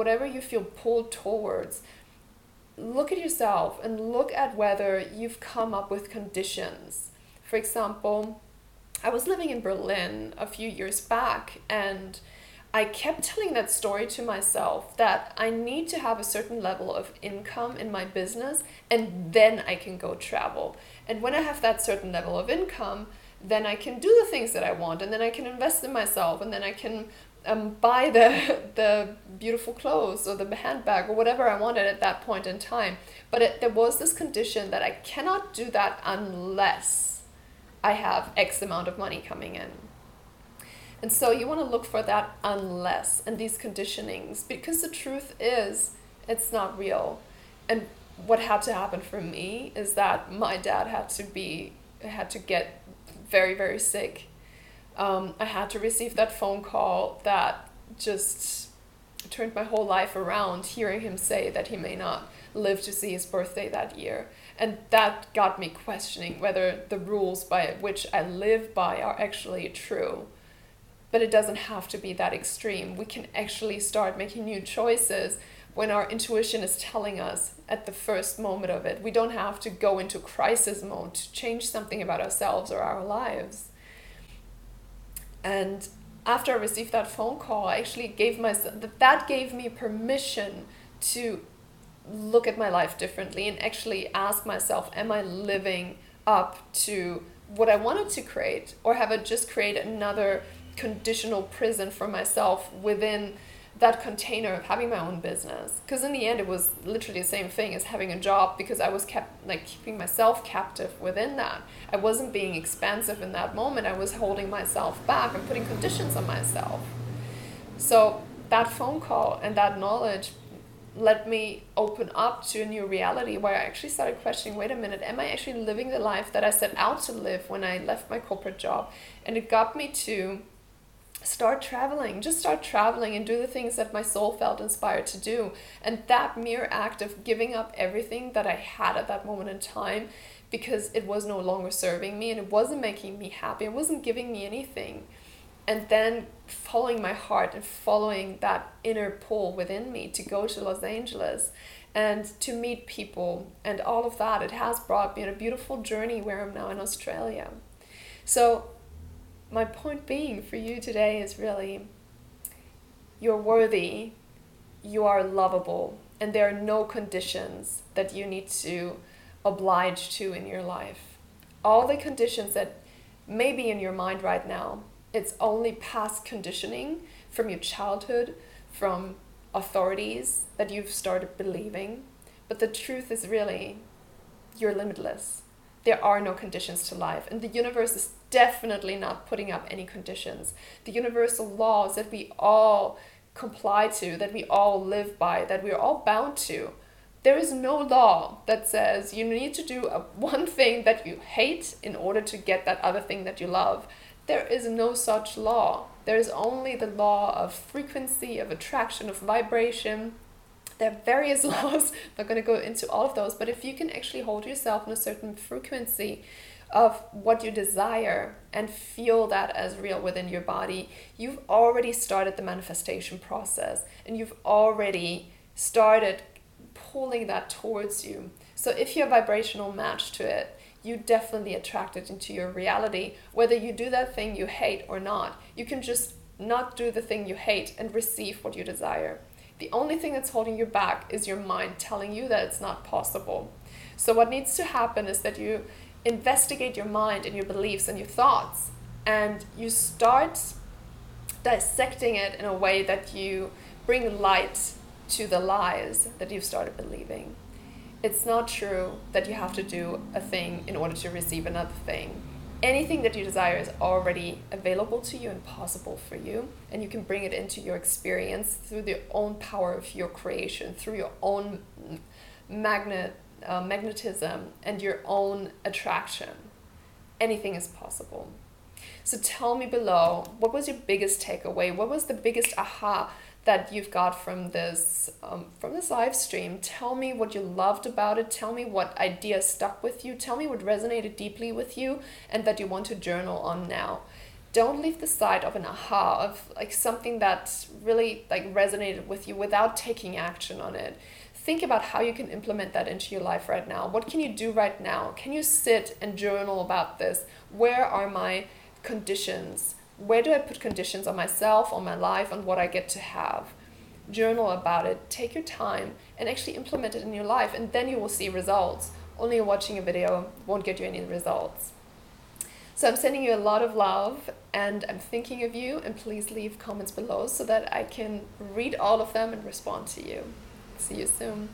whatever you feel pulled towards, look at yourself and look at whether you've come up with conditions. For example, I was living in Berlin a few years back and I kept telling that story to myself that I need to have a certain level of income in my business and then I can go travel. And when I have that certain level of income, then I can do the things that I want and then I can invest in myself and then I can um, buy the the beautiful clothes or the handbag or whatever I wanted at that point in time. But it, there was this condition that I cannot do that unless I have X amount of money coming in. And so you want to look for that unless and these conditionings because the truth is it's not real. And what had to happen for me is that my dad had to be had to get very very sick um, I had to receive that phone call that just turned my whole life around, hearing him say that he may not live to see his birthday that year. And that got me questioning whether the rules by which I live by are actually true. But it doesn't have to be that extreme. We can actually start making new choices when our intuition is telling us at the first moment of it. We don't have to go into crisis mode to change something about ourselves or our lives. And after I received that phone call, I actually gave myself that gave me permission to look at my life differently and actually ask myself, am I living up to what I wanted to create, or have I just created another conditional prison for myself within that container of having my own business. Because in the end it was literally the same thing as having a job because i was kept like keeping myself captive within that. I wasn't being expansive in that moment. I was holding myself back and putting conditions on myself. So that phone call and that knowledge let me open up to a new reality where i actually started questioning wait a minute am i actually living the life that i set out to live when i left my corporate job? And it got me to start traveling. Just start traveling and do the things that my soul felt inspired to do. And that mere act of giving up everything that i had at that moment in time because it was no longer serving me and it wasn't making me happy it wasn't giving me anything. And then following my heart and following that inner pull within me to go to los angeles and to meet people and all of that it has brought me on a beautiful journey where i'm now in australia. So my point being for you today is really you're worthy, you are lovable, and there are no conditions that you need to oblige to in your life. All the conditions that may be in your mind right now, it's only past conditioning from your childhood, from authorities that you've started believing. But the truth is really, you're limitless. There are no conditions to life, and the universe is definitely not putting up any conditions. The universal laws that we all comply to, that we all live by, that we're all bound to. There is no law that says you need to do a, one thing that you hate in order to get that other thing that you love. There is no such law. There is only the law of frequency, of attraction, of vibration. There are various laws. I'm not going to go into all of those, but if you can actually hold yourself in a certain frequency, of what you desire and feel that as real within your body, you've already started the manifestation process and you've already started pulling that towards you. So if you're vibrational match to it, you definitely attract it into your reality, whether you do that thing you hate or not. You can just not do the thing you hate and receive what you desire. The only thing that's holding you back is your mind telling you that it's not possible. So what needs to happen is that you investigate your mind and your beliefs and your thoughts and you start dissecting it in a way that you bring light to the lies that you've started believing. It's not true that you have to do a thing in order to receive another thing. Anything that you desire is already available to you and possible for you, and you can bring it into your experience through the own power of your creation, through your own magnet uh, magnetism and your own attraction. Anything is possible. So tell me below, what was your biggest takeaway? What was the biggest aha that you've got from this um, from this live stream? Tell me what you loved about it. Tell me what idea stuck with you. Tell me what resonated deeply with you and that you want to journal on now. don't leave the side of an aha of like something that really like resonated with you without taking action on it think about how you can implement that into your life right now what can you do right now can you sit and journal about this where are my conditions where do i put conditions on myself on my life on what i get to have journal about it take your time and actually implement it in your life and then you will see results only watching a video won't get you any results so I'm sending you a lot of love and I'm thinking of you and please leave comments below so that I can read all of them and respond to you. See you soon.